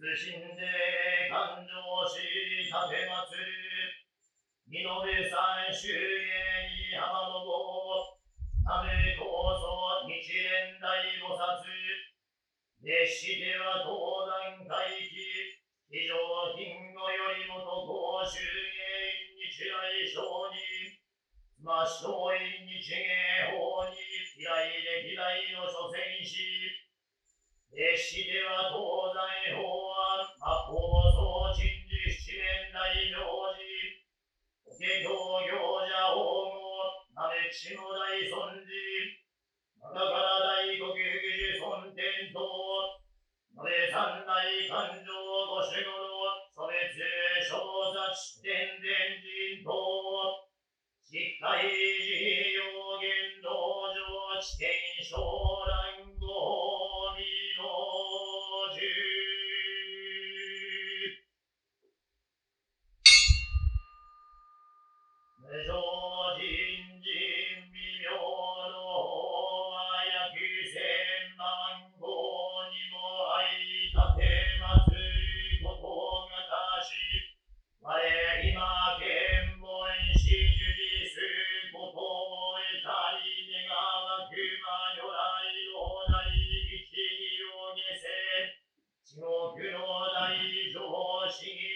通信で感情し立てまつる見延山周芸浜の坊ためこそ日蓮大菩薩熱しては東山海域非常品語よりもと公衆芸日来商にま松陰日芸法に嫌い歴代の諸戦士熱しては東西法語なめちも大尊寺中から大国福寺尊天堂、まで三大感情ご守護のそれ中小雑天伝人等しっかり自由言道場地天正せ地獄の大上司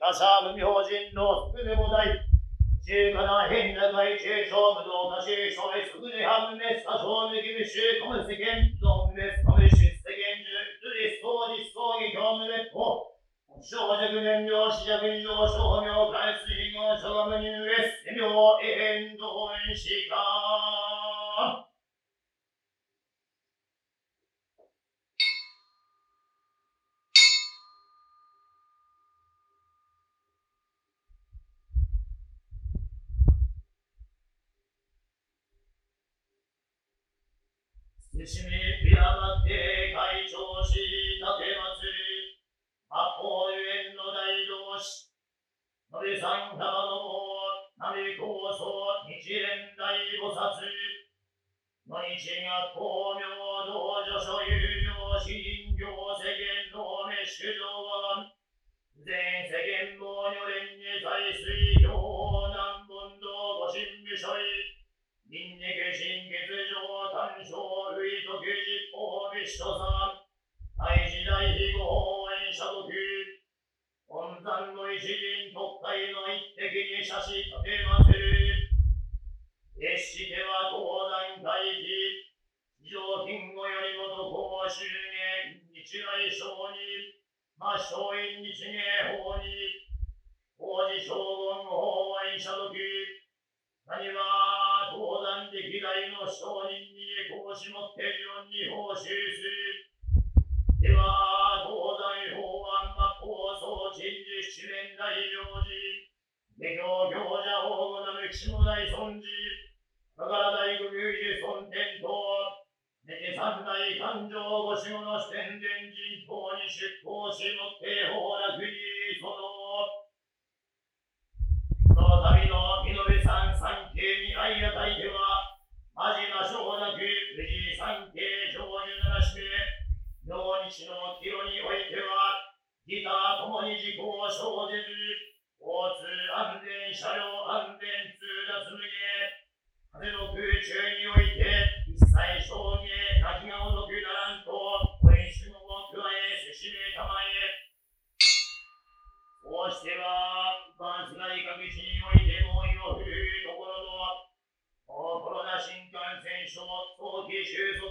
他者、無明人の福でも大。中華な変な会、中小無道家中小へ、すぐに半滅、多少無義無臭、コム世間、ドン滅、コム出世間中、ルリス、当日、葬儀、教無滅法。小弱年量、死弱以上、小名、開水後、小無入列、世名、永遠、同遠、死か。寿司み、ビラマテ、会長し、立て祭り。八方ゆえんの大同士。のべさん玉の、なべ高僧、日蓮大菩薩。の日が光明道女所有料、詩人業世間のめ主上は。全世間も女連に在水教、南本道ご神武所い。人肉神月上単勝類特実法美所さん。大時代非合演者と本山の一陣特会の一滴に写し立てまする。決しては東山会議、非常勤語よりもと公衆芸、日来省に、ま松陰日芸法に、法事将軍法演者と何は山歴代の商人に講師もって順に報酬する。では、東西法案末法総陳樹七年大領事、下行行者法語なる岸も大尊寺、だから大工有事尊天と、寝て三大誕生ご守護の宣伝人等に出向しもって法楽にその、その旅のは、マジな小なく、無事三景上就ならして、両日の岐路においては、ギターともに事故を生じず、交通安全、車両安全、通達無限、風の空中において、Jesu